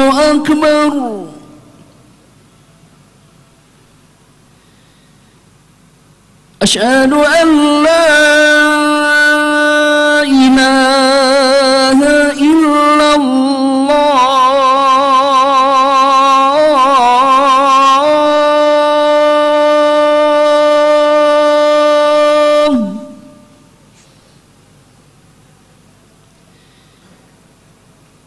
أكبر. أشهد أن لا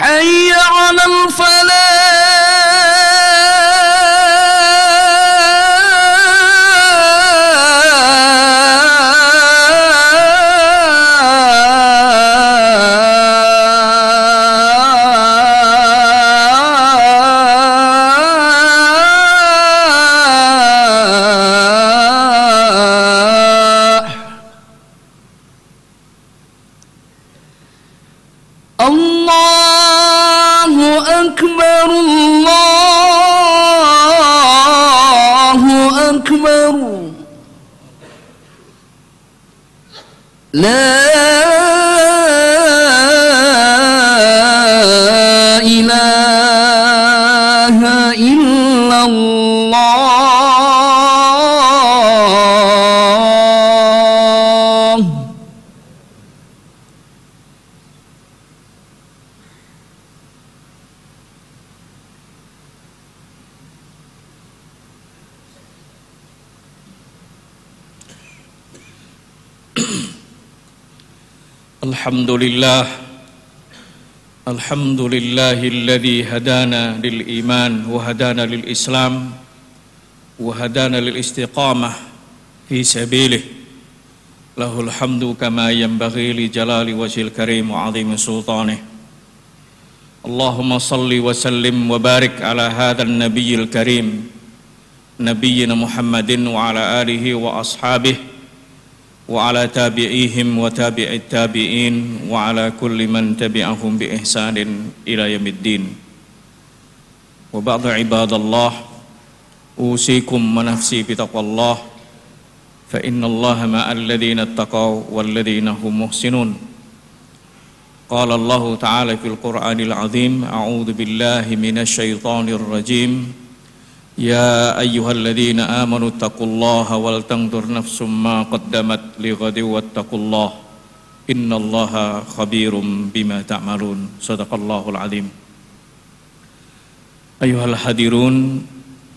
حي على الفلاح الحمد لله الحمد لله الذي هدانا للإيمان وهدانا للإسلام وهدانا للاستقامة في سبيله. له الحمد كما ينبغي لجلال وجه الكريم وعظيم سلطانه. اللهم صل وسلم وبارك على هذا النبي الكريم نبينا محمد وعلى آله وأصحابه وعلى تابعيهم وتابع التابعين وعلى كل من تبعهم بإحسان إلى يوم الدين. وبعد عباد الله أوصيكم ونفسي بتقوى الله فإن الله مع الذين اتقوا والذين هم محسنون. قال الله تعالى في القرآن العظيم أعوذ بالله من الشيطان الرجيم. يا أيها الذين آمنوا اتقوا الله ولتنظر نفس ما قدمت لغد واتقوا الله إن الله خبير بما تعملون صدق الله العظيم أيها الحاضرون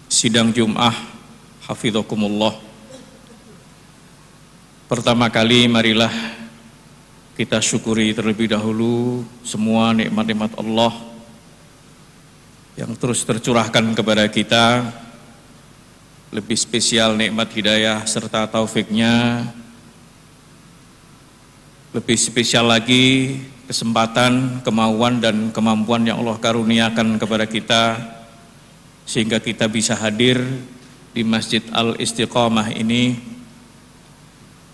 sidang Jum'ah Hafidhakumullah Pertama kali marilah kita syukuri terlebih dahulu semua nikmat-nikmat Allah yang terus tercurahkan kepada kita lebih spesial nikmat hidayah serta taufiknya lebih spesial lagi kesempatan, kemauan dan kemampuan yang Allah karuniakan kepada kita sehingga kita bisa hadir di Masjid Al-Istiqamah ini.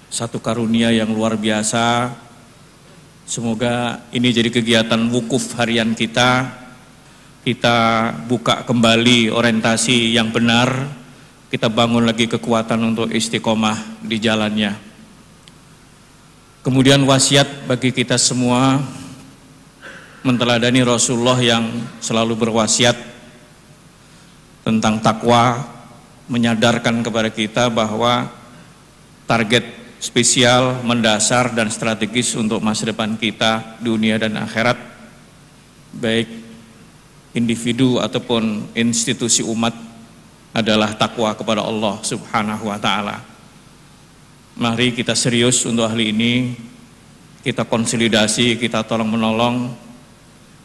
Satu karunia yang luar biasa. Semoga ini jadi kegiatan wukuf harian kita kita buka kembali orientasi yang benar. Kita bangun lagi kekuatan untuk istiqomah di jalannya. Kemudian wasiat bagi kita semua. Menteladani Rasulullah yang selalu berwasiat tentang takwa menyadarkan kepada kita bahwa target spesial, mendasar dan strategis untuk masa depan kita dunia dan akhirat. Baik individu ataupun institusi umat adalah takwa kepada Allah Subhanahu wa taala. Mari kita serius untuk ahli ini, kita konsolidasi, kita tolong menolong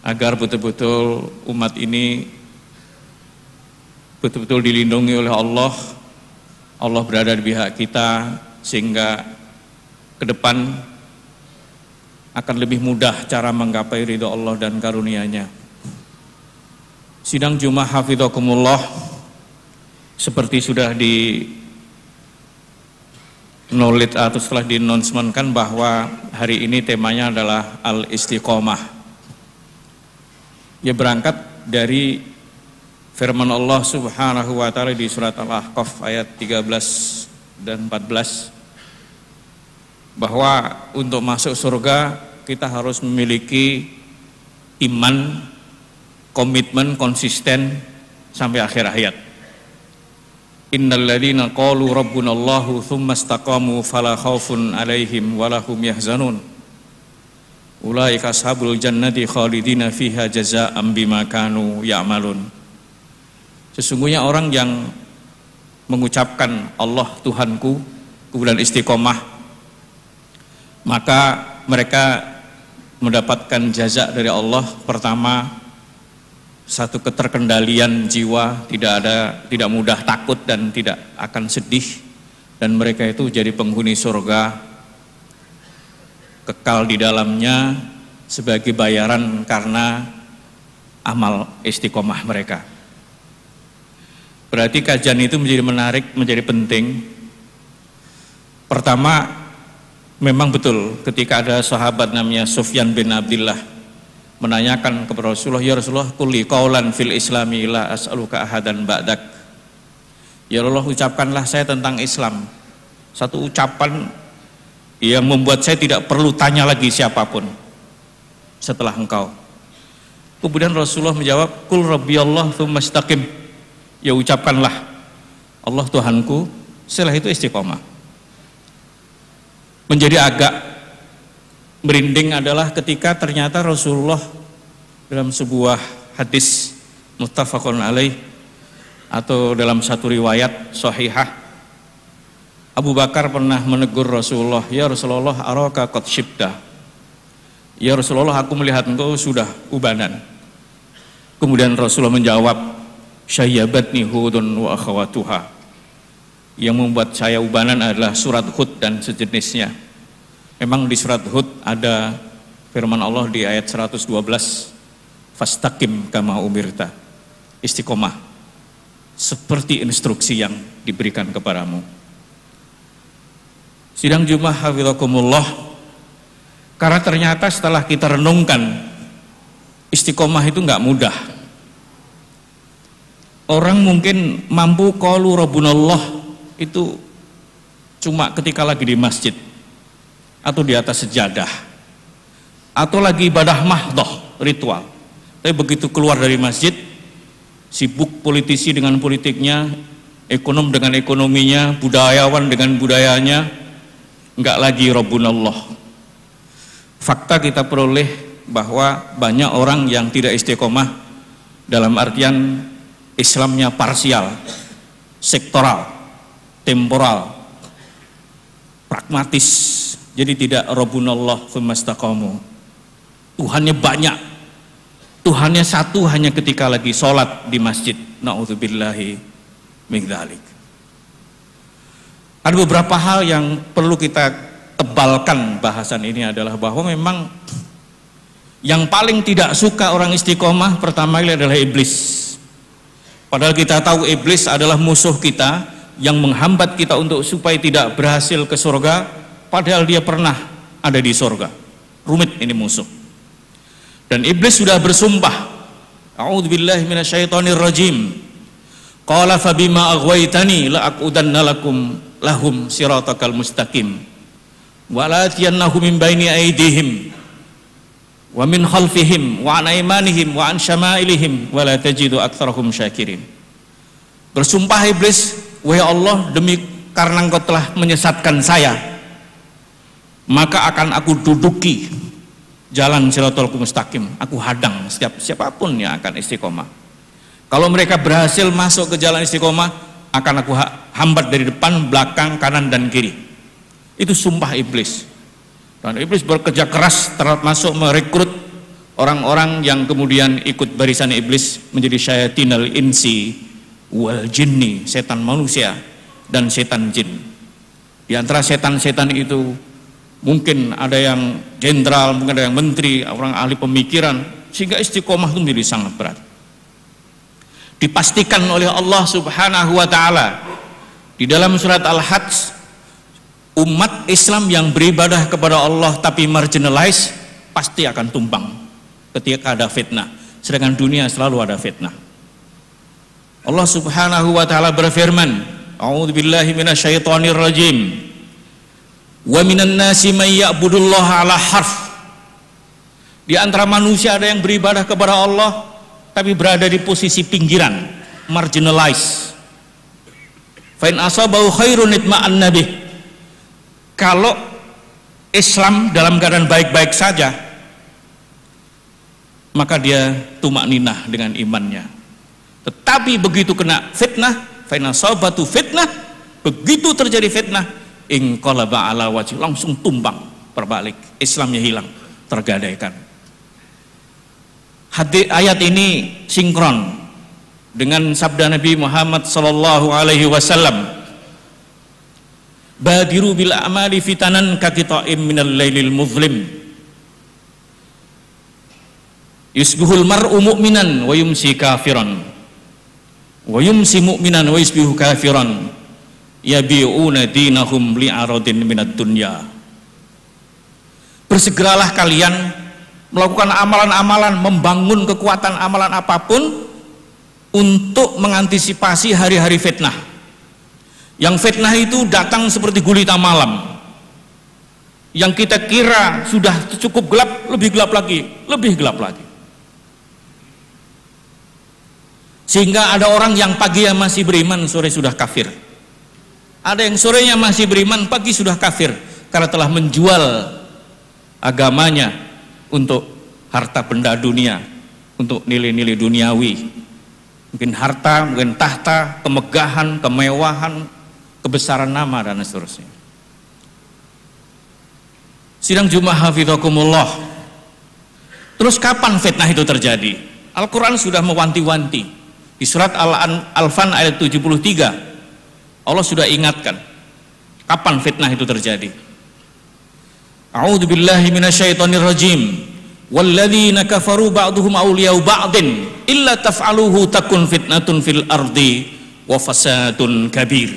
agar betul-betul umat ini betul-betul dilindungi oleh Allah. Allah berada di pihak kita sehingga ke depan akan lebih mudah cara menggapai ridho Allah dan karunia-Nya. Sidang Jumat Hafidhakumullah seperti sudah di nolit atau setelah di kan bahwa hari ini temanya adalah al-istiqomah. Ya berangkat dari firman Allah Subhanahu wa taala di surat Al-Ahqaf ayat 13 dan 14 bahwa untuk masuk surga kita harus memiliki iman, komitmen konsisten sampai akhir hayat. Innal ladzina qalu rabbunallahu tsumma istaqamu fala khaufun 'alaihim wa lahum yahzanun. Ulaika ashabul jannati khalidina fiha jazaa'an bima kanu ya'malun. Sesungguhnya orang yang mengucapkan Allah Tuhanku kemudian istiqomah maka mereka mendapatkan jaza dari Allah pertama satu keterkendalian jiwa tidak ada tidak mudah takut dan tidak akan sedih. Dan mereka itu jadi penghuni surga kekal di dalamnya sebagai bayaran karena amal istiqomah mereka. Berarti kajian itu menjadi menarik menjadi penting. Pertama Memang betul ketika ada sahabat namanya Sufyan bin Abdullah menanyakan kepada Rasulullah, "Ya Rasulullah, kulli qaulan fil islami la as'aluka ahadan ba'dak." Ya Allah, ucapkanlah saya tentang Islam. Satu ucapan yang membuat saya tidak perlu tanya lagi siapa pun setelah engkau. Kemudian Rasulullah menjawab, "Kul rabbiyallah tsumma istaqim." Ya ucapkanlah, Allah Tuhanku, setelah itu istiqomah menjadi agak merinding adalah ketika ternyata Rasulullah dalam sebuah hadis muttafaqun alaih atau dalam satu riwayat sahihah Abu Bakar pernah menegur Rasulullah, "Ya Rasulullah, araka qad syibda." Ya Rasulullah, aku melihat engkau sudah ubanan. Kemudian Rasulullah menjawab, "Syayyabatni Hudun wa akhawatuha." yang membuat saya ubanan adalah surat Hud dan sejenisnya. Memang di surat Hud ada firman Allah di ayat 112, Fastaqim kama umirta. Istiqomah. seperti instruksi yang diberikan kepadamu. Sidang Jumat hafizakumullah karena ternyata setelah kita renungkan istiqomah itu nggak mudah. Orang mungkin mampu qalu rabbunallah itu cuma ketika lagi di masjid atau di atas sejadah atau lagi ibadah mahdoh ritual. Tapi begitu keluar dari masjid sibuk politisi dengan politiknya, ekonom dengan ekonominya, budayawan dengan budayanya, enggak lagi Rabbunallah. Fakta kita peroleh bahwa banyak orang yang tidak istiqomah dalam artian Islamnya parsial, sektoral, temporal, pragmatis. Jadi tidak Rabbunallah semestakamu. Tuhannya banyak, Tuhannya satu hanya ketika lagi sholat di masjid. Na'udzubillahi min Ada beberapa hal yang perlu kita tebalkan bahasan ini adalah bahwa memang yang paling tidak suka orang istiqomah pertama kali adalah iblis. Padahal kita tahu iblis adalah musuh kita yang menghambat kita untuk supaya tidak berhasil ke surga padahal dia pernah ada di surga. Rumit ini musuh. Dan iblis sudah bersumpah. A'udzubillahi minasyaitonir rajim. Qala fabima aghwaytani la aqudanna lakum lahum siratakal mustaqim. Wa la atiyannahum min baini aydihim wa min khalfihim wa an aymanihim wa an syama'ilihim wa la tajidu aktsarahum syakirin. Bersumpah iblis, wahai Allah demi karena engkau telah menyesatkan saya, maka akan aku duduki jalan siratul mustaqim. Aku hadang setiap siapa pun yang akan istiqomah. Kalau mereka berhasil masuk ke jalan istiqomah akan aku hambat dari depan belakang kanan dan kiri. Itu sumpah iblis. Dan iblis bekerja keras termasuk merekrut orang-orang yang kemudian ikut barisan iblis menjadi syayatinal insi wal jinni setan manusia dan setan jin. Di antara setan-setan itu mungkin ada yang jenderal, mungkin ada yang menteri, orang ahli pemikiran, sehingga istiqomah itu menjadi sangat berat. Dipastikan oleh Allah Subhanahu wa taala di dalam surat Al-Hajj umat Islam yang beribadah kepada Allah tapi marginalized pasti akan tumbang ketika ada fitnah. Sedangkan dunia selalu ada fitnah. Allah Subhanahu wa taala berfirman, "A'udzubillahi minasyaitonir rajim." Wa minan nasi may ya'budullah ala harf. Di antara manusia ada yang beribadah kepada Allah tapi berada di posisi pinggiran, marginalized. Fa in asabahu khairun itma'an nabi. Kalau Islam dalam keadaan baik-baik saja, maka dia tumak ninah dengan imannya. Tetapi begitu kena fitnah, fa in asabatu fitnah, begitu terjadi fitnah, inqalaba ala wajih langsung tumbang berbalik. Islamnya hilang tergadaikan. Hati, ayat ini sinkron dengan sabda Nabi Muhammad sallallahu alaihi wasallam. Badiru bil amali fitanan kakita'im minal lailil muzlim. Yusbihul mar'u mu'minan wa yumsi kafiran. Wa yumsi mu'minan wa yusbihu kafiran yabi'una dinahum li'aradin minad dunya. Bersegeralah kalian melakukan amalan-amalan membangun kekuatan amalan apa pun untuk mengantisipasi hari-hari fitnah. Yang fitnah itu datang seperti gulita malam. Yang kita kira sudah cukup gelap lebih gelap lagi lebih gelap lagi. Sehingga ada orang yang pagi yang masih beriman sore sudah kafir ada yang sorenya masih beriman, pagi sudah kafir karena telah menjual agamanya untuk harta benda dunia, untuk nilai-nilai duniawi. Mungkin harta, mungkin tahta, kemegahan, kemewahan, kebesaran nama dan seterusnya. Sidang Jumat hafidhakumullah. Terus kapan fitnah itu terjadi? Al-Quran sudah mewanti-wanti. Di surat Al-Anfal ayat 73 Allah sudah ingatkan kapan fitnah itu terjadi. A'udzu billahi minasyaitonir rajim. Walladzina kafaru ba'duhum awliya'u ba'din illa taf'aluhu takun fitnatun fil ardi wa fasadun kabir.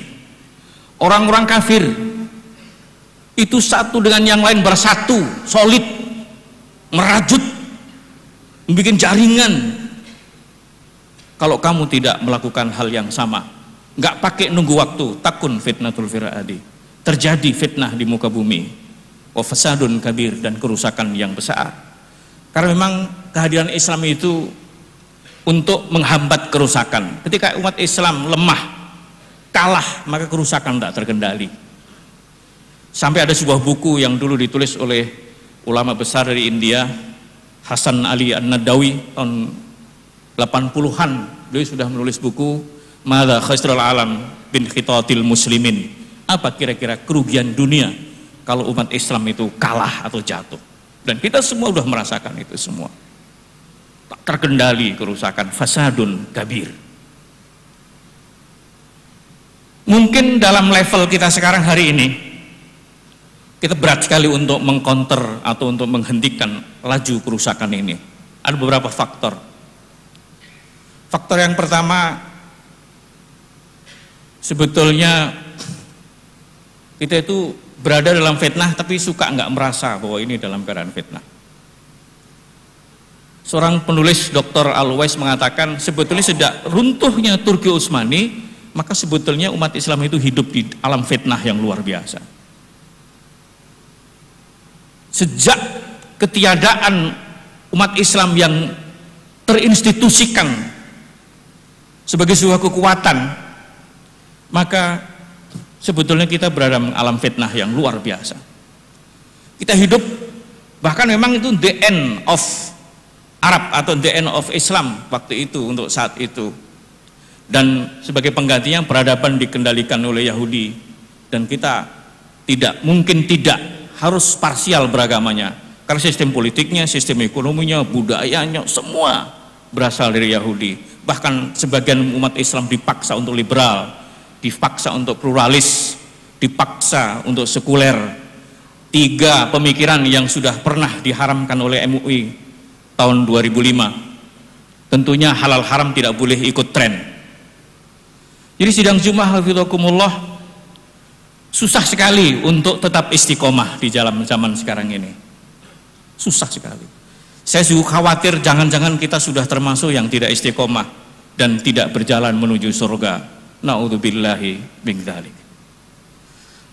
Orang-orang kafir itu satu dengan yang lain bersatu, solid, merajut, membuat jaringan. Kalau kamu tidak melakukan hal yang sama, nggak pakai nunggu waktu, takun fitnatul fir'adi. Terjadi fitnah di muka bumi, wa fasadun kabir dan kerusakan yang besar. Karena memang kehadiran Islam itu untuk menghambat kerusakan. Ketika umat Islam lemah, kalah, maka kerusakan tidak terkendali. Sampai ada sebuah buku yang dulu ditulis oleh ulama besar dari India, Hasan Ali An-Nadawi tahun 80-an. Beliau sudah menulis buku Mada Khasral Alam bin Khitatil Muslimin. Apa kira-kira kerugian dunia kalau umat Islam itu kalah atau jatuh? Dan kita semua sudah merasakan itu semua. Tak terkendali kerusakan fasadun kabir. Mungkin dalam level kita sekarang hari ini kita berat sekali untuk mengcounter atau untuk menghentikan laju kerusakan ini. Ada beberapa faktor. Faktor yang pertama, sebetulnya kita itu berada dalam fitnah tapi suka nggak merasa bahwa ini dalam keadaan fitnah. Seorang penulis Dr. Alwais mengatakan sebetulnya sejak runtuhnya Turki Utsmani maka sebetulnya umat Islam itu hidup di alam fitnah yang luar biasa sejak ketiadaan umat Islam yang terinstitusikan sebagai sebuah kekuatan maka sebetulnya kita berada dalam alam fitnah yang luar biasa. Kita hidup bahkan memang itu the end of Arab atau the end of Islam waktu itu untuk saat itu. Dan sebagai penggantinya peradaban dikendalikan oleh Yahudi. Dan kita tidak mungkin tidak harus parsial beragamanya. Karena sistem politiknya, sistem ekonominya, budayanya semua berasal dari Yahudi. Bahkan sebagian umat Islam dipaksa untuk liberal dipaksa untuk pluralis dipaksa untuk sekuler tiga pemikiran yang sudah pernah diharamkan oleh MUI tahun 2005 tentunya halal haram tidak boleh ikut tren jadi sidang Jumat Hafidhakumullah Susah sekali untuk tetap istiqomah di dalam zaman sekarang ini. Susah sekali. Saya juga khawatir jangan-jangan kita sudah termasuk yang tidak istiqomah dan tidak berjalan menuju surga. Na'udzubillahi min.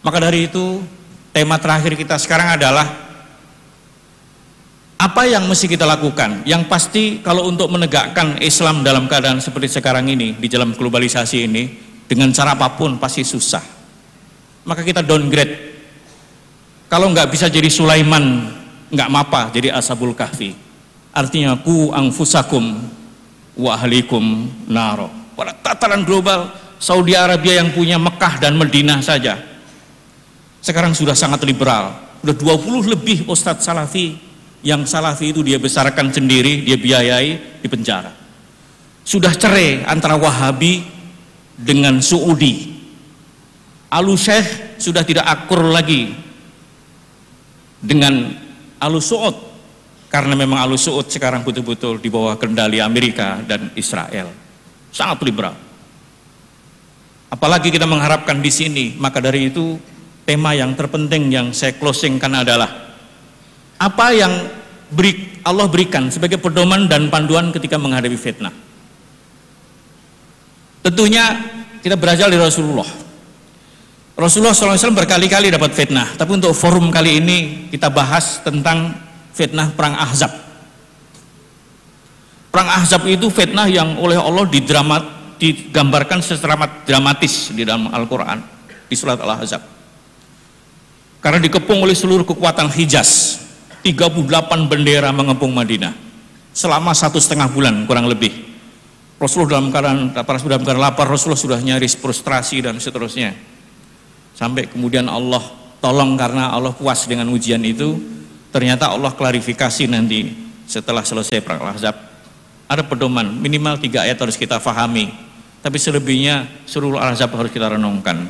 Maka dari itu, tema terakhir kita sekarang adalah apa yang mesti kita lakukan? Yang pasti kalau untuk menegakkan Islam dalam keadaan seperti sekarang ini, di dalam globalisasi ini, dengan cara apa pun pasti susah maka kita downgrade kalau nggak bisa jadi Sulaiman nggak mapa jadi Ashabul Kahfi artinya ku angfusakum wa ahlikum naro pada tataran global Saudi Arabia yang punya Mekah dan Madinah saja. Sekarang sudah sangat liberal. Sudah 20 lebih Ustadz Salafi. Yang Salafi itu dia besarkan sendiri dia biayai di penjara. Sudah cerai antara Wahabi dengan Saudi Alu Syekh sudah tidak akur lagi dengan Alu Suud karena memang Alu Suud sekarang betul-betul di bawah kendali Amerika dan Israel. Sangat liberal apalagi kita mengharapkan di sini maka dari itu tema yang terpenting yang saya closingkan adalah apa yang beri, Allah berikan sebagai pedoman dan panduan ketika menghadapi fitnah tentunya kita berasal dari Rasulullah Rasulullah SAW berkali-kali dapat fitnah, tapi untuk forum kali ini kita bahas tentang fitnah perang Ahzab. Perang Ahzab itu fitnah yang oleh Allah didramat, digambarkan secara dramatis di dalam Al-Quran, di surat Al-Ahzab. Karena dikepung oleh seluruh kekuatan Hijaz, 38 bendera mengepung Madinah selama satu setengah bulan kurang lebih. Rasulullah dalam keadaan, para dalam keadaan lapar, Rasulullah sudah nyaris frustrasi dan seterusnya sampai kemudian Allah tolong karena Allah puas dengan ujian itu ternyata Allah klarifikasi nanti setelah selesai perang Ahzab ada pedoman minimal tiga ayat harus kita fahami. Tapi selebihnya seluruh Ahzab harus kita renungkan.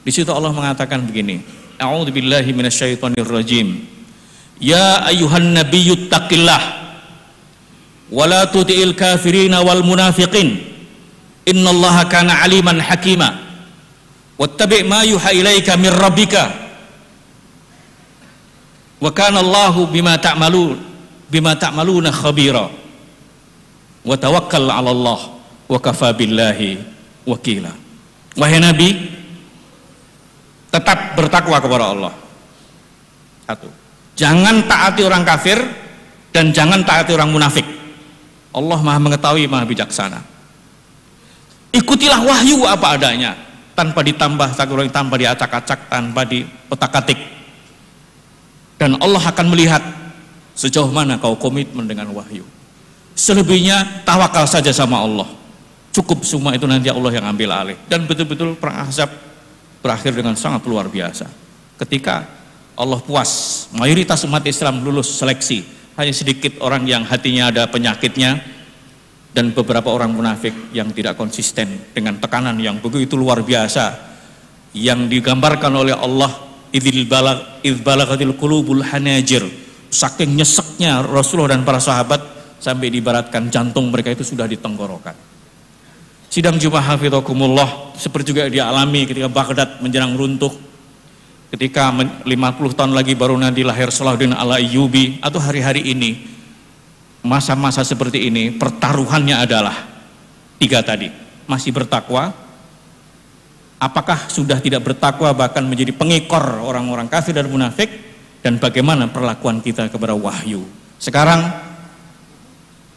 Di situ Allah mengatakan begini A'udzubillahi minasyaitonirrajim. Ya ayuhan nabiyyu taqillah wala tuti'il kafirina wal munafiqin. Innallaha kana aliman hakima. Wattabi' ma yuha ilaika min rabbika. Wa kana Allahu bima ta'malun bima ta'maluna khabira wa tawakkal 'ala Allah wa kafa billahi wakila. Wahai nabi tetap bertakwa kepada Allah. Satu. Jangan taati orang kafir dan jangan taati orang munafik. Allah maha mengetahui maha bijaksana. Ikutilah wahyu apa adanya tanpa ditambah tanpa diacak-acak tanpa diotak-atik. Dan Allah akan melihat sejauh mana kau komitmen dengan wahyu selebihnya tawakal saja sama Allah. Cukup semua itu nanti Allah yang ambil alih. Dan betul-betul perang Ahzab berakhir dengan sangat luar biasa. Ketika Allah puas mayoritas umat Islam lulus seleksi. Hanya sedikit orang yang hatinya ada penyakitnya dan beberapa orang munafik yang tidak konsisten dengan tekanan yang begitu luar biasa yang digambarkan oleh Allah balagatil qulubul hanajir. Saking nyeseknya Rasulullah dan para sahabat sampai dibaratkan jantung mereka itu sudah di tenggorokan sidang Jumat hafidhakumullah seperti juga dialami ketika Baghdad menjelang runtuh ketika 50 tahun lagi baru nanti lahir Salahuddin ala atau hari-hari ini masa-masa seperti ini pertaruhannya adalah tiga tadi. Masih bertakwa apakah sudah tidak bertakwa bahkan menjadi pengekor orang-orang kafir dan munafik dan bagaimana perlakuan kita kepada wahyu? Sekarang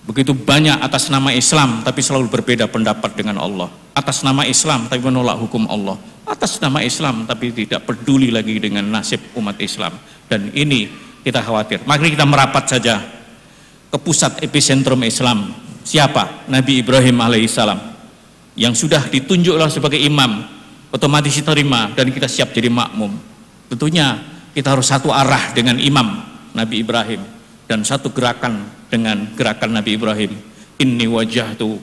begitu banyak atas nama Islam tapi selalu berbeda pendapat dengan Allah. Atas nama Islam tapi menolak hukum Allah. Atas nama Islam tapi tidak peduli lagi dengan nasib umat Islam. Dan ini kita khawatir. Mari kita merapat saja ke pusat epicentrum Islam. Siapa? Nabi Ibrahim alaihissalam yang sudah ditunjuklah sebagai imam otomatis diterima dan kita siap jadi makmum. Tentunya kita harus satu arah dengan imam Nabi Ibrahim dan satu gerakan dengan gerakan Nabi Ibrahim. Inni wajahtu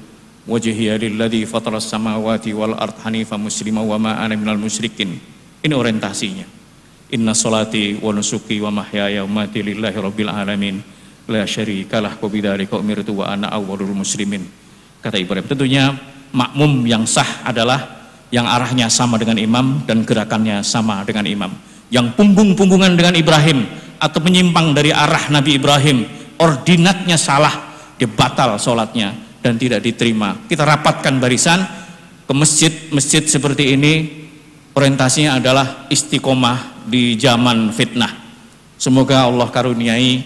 wajhiya lilladzi fataras samawati wal ard hanifa muslima wa ma ana minal musyrikin. Ini orientasinya. Inna salati wa nusuki wa mahyaya wa mati lillahi rabbil alamin. La syarikalah wa bidzalika umirtu wa ana awwalul muslimin. Kata Ibrahim tentunya makmum yang sah adalah yang arahnya sama dengan imam dan gerakannya sama dengan imam. Yang punggung-punggungan dengan Ibrahim atau menyimpang dari arah Nabi Ibrahim ordinatnya salah dia batal sholatnya dan tidak diterima. Kita rapatkan barisan ke masjid-masjid seperti ini orientasinya adalah istiqomah di zaman fitnah. Semoga Allah karuniai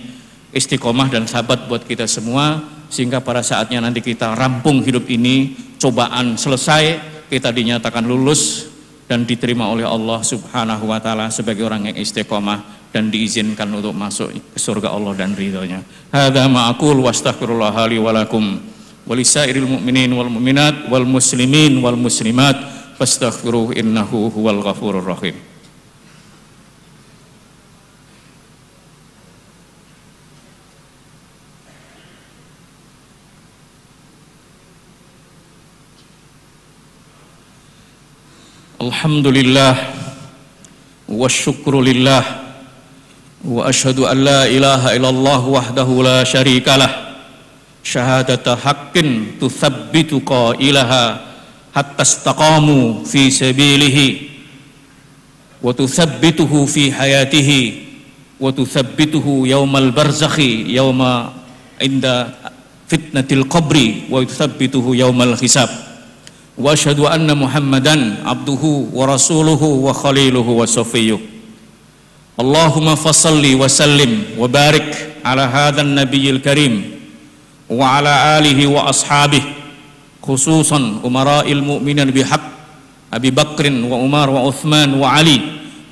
istiqomah dan sahabat buat kita semua sehingga pada saatnya nanti kita rampung hidup ini cobaan selesai kita dinyatakan lulus dan diterima oleh Allah Subhanahu wa taala sebagai orang yang istiqomah dan diizinkan untuk masuk ke surga Allah dan ridhonya. Hadza ma'akul wastaghfirullah li wa lakum walisairil mu'minin wal mu'minat wal muslimin wal muslimat. Fastaghfiruh innahu huwal ghafurur rahim. Alhamdulillah wa syukru lillah وأشهد أن لا إله إلا الله وحده لا شريك له. شهادة حق تثبت قائلها حتى استقاموا في سبيله وتثبته في حياته وتثبته يوم البرزخ يوم عند فتنة القبر وتثبته يوم الحساب. وأشهد أن محمدا عبده ورسوله وخليله وصفيه. Wa sallim wa barik ala hadha an-nabiyil karim وعلى آله وأصحابه خصوصا أمراء المؤمنين بحق أبي بكر وعمر وعثمان وعلي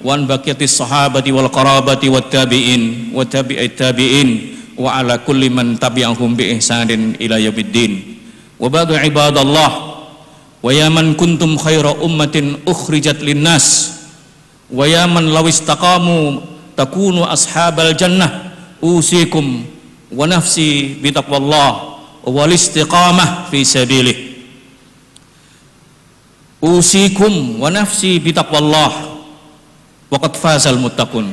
وأن بقية الصحابة والقرابة والتابعين وتابع التابعين وعلى كل من تبعهم بإحسان إلى يوم الدين. وبعد عباد الله ويا من كنتم خير أمة أخرجت للناس wa ya man law istaqamu takunu ashabal jannah usikum wa nafsi bi taqwallah wal istiqamah fi sabilih. Usikum wa nafsi bi taqwallah wa fazal muttaqun.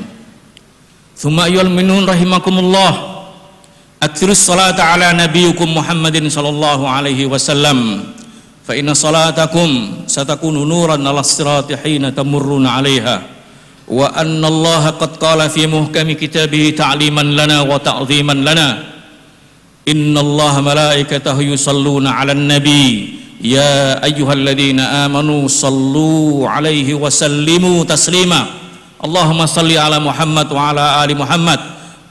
Thumma ayyul minun rahimakumullah aktsirus salata ala nabiyukum muhammadin sallallahu alaihi wasallam. فإن صلاتكم ستكون نورا على الصراط حين تمرون عليها. وأن الله قد قال في محكم كتابه تعليما لنا وتعظيما لنا. إن الله ملائكته يصلون على النبي. يا أيها الذين آمنوا صلوا عليه وسلموا تسليما. اللهم صل على محمد وعلى آل محمد.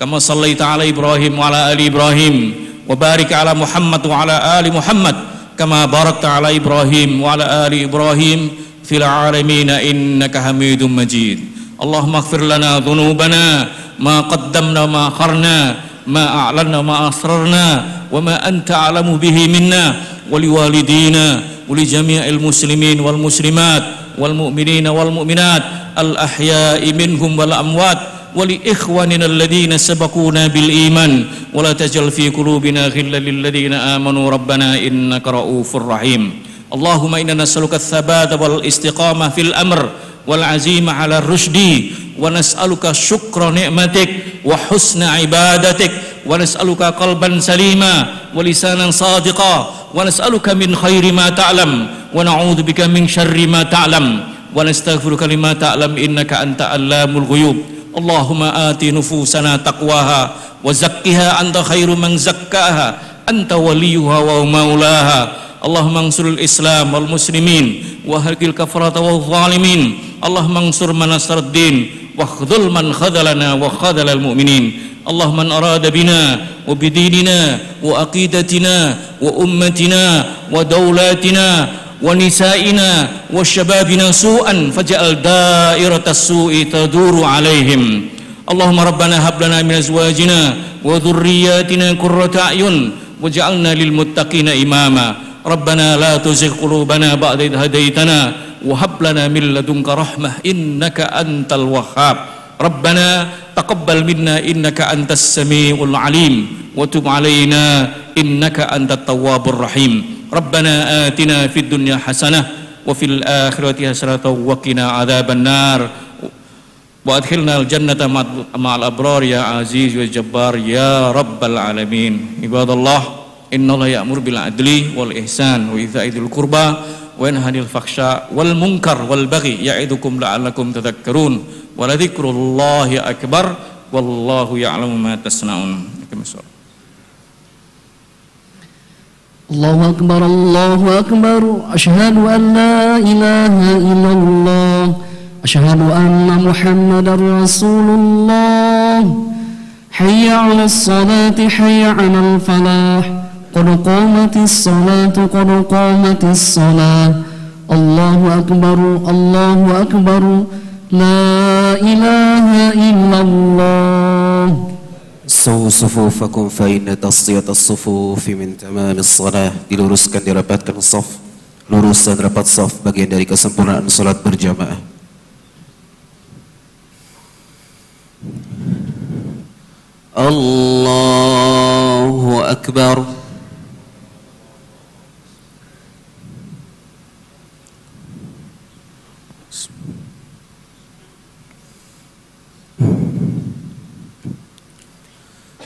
كما صليت على إبراهيم وعلى آل إبراهيم. وبارك على محمد وعلى آل محمد. كما باركت على إبراهيم وعلى آل إبراهيم في العالمين إنك حميد مجيد. اللهم اغفر لنا ذنوبنا ما قدمنا ما أخرنا ما أعلنا ما أسررنا وما أنت أعلم به منا. ولوالدينا ولجميع المسلمين والمسلمات والمؤمنين والمؤمنات الأحياء منهم والأموات ولإخواننا الذين سبقونا بالإيمان ولا تجل في قلوبنا غلا للذين آمنوا. ربنا إنك رؤوف رحيم. اللهم إنا نسألك الثبات والاستقامة في الأمر والعزيمة على الرشد ونسألك شكر نعمتك وحسن عبادتك ونسألك قلبا سليما ولسانا صادقا ونسألك من خير ما تعلم ونعوذ بك من شر ما تعلم ونستغفرك لما تعلم إنك أنت علام الغيوب. Allahumma ati nufusana taqwaha wa zakkiha anta khairu man zakkaha anta waliyuha wa maulaha Allahumma Islam wal muslimin wa harqil kafarata wal zalimin. Allahumma ansur man nasruddin wa man khadalana wa khadalal mu'minin. Allahumma arada bina wa bidinina wa aqidatina wa ummatina wa daulatina ونسائنا وشبابنا سوءا فجعل دائرة السوء تدور عليهم. اللهم ربنا هب لنا من أزواجنا وذرياتنا قرة أعين وجعلنا للمتقين إماما. ربنا لا تزغ قلوبنا بعد إذ هديتنا وهب لنا من لدنك رحمة إنك أنت الوهاب. ربنا تقبل منا إنك أنت السميع العليم وتب علينا إنك أنت التواب الرحيم. ربنا آتنا في الدنيا حسنة وفي الآخرة حسنة وقنا عذاب النار. وأدخلنا الجنة مع الأبرار يا عزيز وجبار يا رب العالمين. عباد الله إن الله يأمر بالعدل والإحسان وإيتاء ذي القربى وينهى عن الفحشاء والمنكر والبغي يعظكم لعلكم تذكرون. ولذكر الله أكبر والله يعلم ما تصنعون. الله أكبر الله أكبر. أشهد أن لا إله إلا الله. أشهد أن محمد رسول الله. حي على الصلاة حي على الفلاح. قد قامت الصلاة قد قامت الصلاة. الله أكبر الله أكبر. لا ilaha illallah. Sawu sufufakum fa inna tasiyat as-sufuf min tamam as-salah diluruskan dirapatkan saf lurus dan rapat saf bagian dari kesempurnaan salat berjamaah. Allahu Akbar Allahu akbar.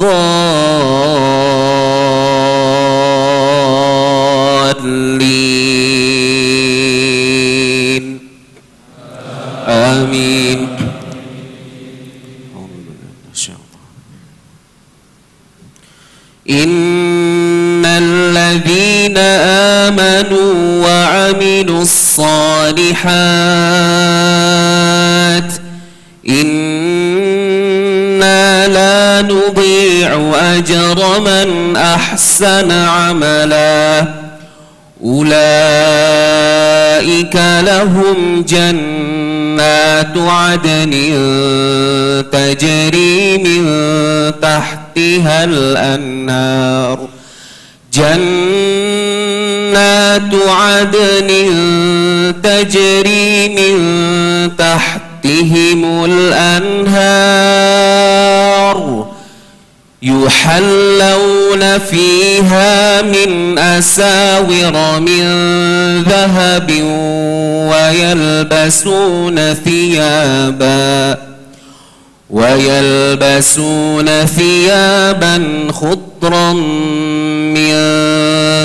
고 أحسن عملا. أولئك لهم جنات عدن تجري من تحتها الأنهار. جنات عدن تجري من تحتهم الأنهار. يحلون فيها من أساور من ذهب ويلبسون ثيابا ويلبسون ثيابا خضرا من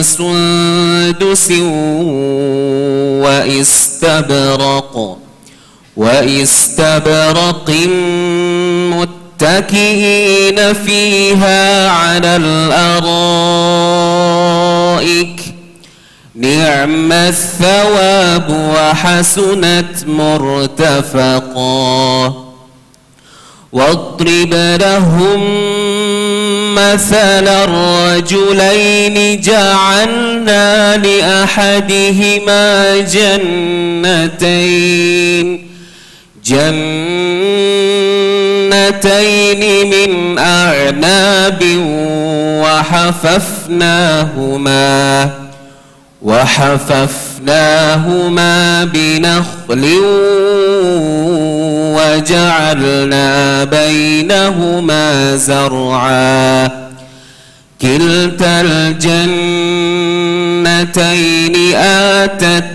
سندس وإستبرق وإستبرق متكئين فيها على الأرائك. نعم الثواب وحسنت مرتفقا. واضرب لهم مثل الرجلين جعلنا لأحدهما جنتين. جنتين من أعناب وحففناهما وحففناهما بنخل وجعلنا بينهما زرعا. كلتا الجنتين آتت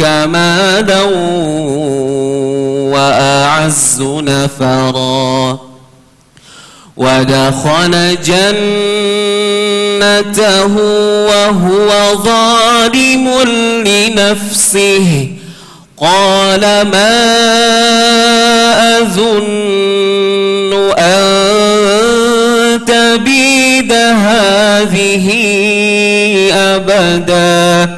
مالا وأعز نفرا. ودخل جنته وهو ظالم لنفسه. قال ما أظن أن تبيد هذه أبدا.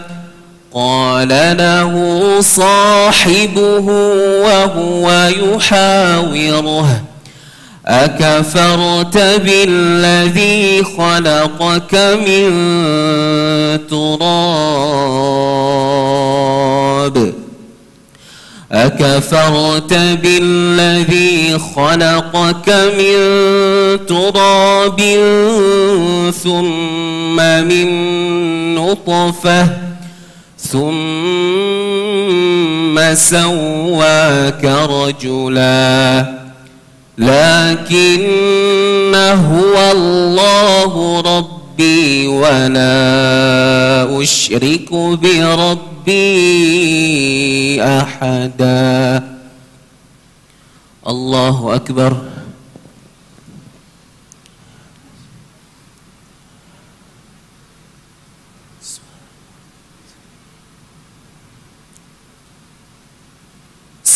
قال له صاحبه وهو يحاوره أكفرت بالذي خلقك من تراب؟ أكفرت بالذي خلقك من تراب ثم من نطفة؟ ثم سواك رجلا. لكن هو الله ربي ولا أشرك بربي ربي أحدا. الله أكبر.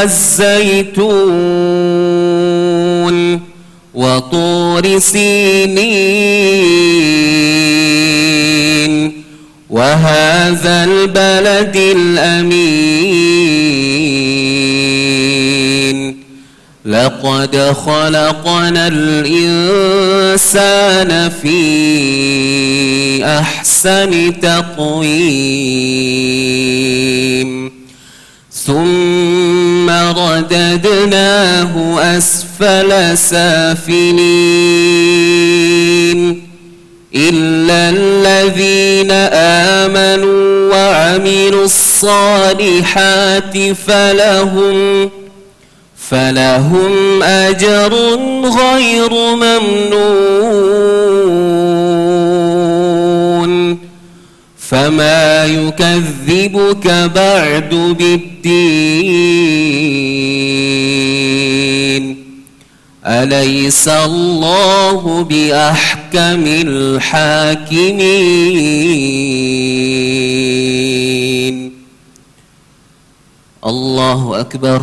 والزيتون وطور سينين وهذا البلد الأمين. لقد خلقنا الإنسان في أحسن تقويم. ثم رددناه أسفل سافلين إلا الذين آمنوا وعملوا الصالحات فلهم فلهم أجر غير ممنون فما يكذبك بعد بالدين. أليس الله بأحكم الحاكمين؟ الله أكبر.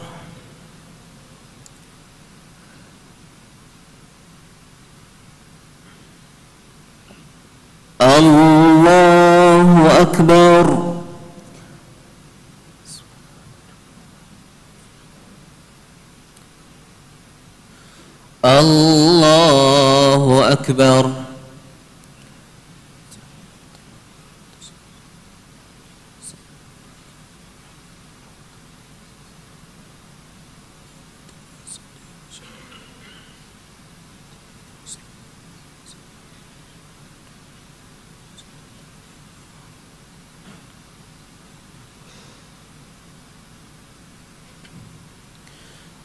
الله أكبر. الله أكبر.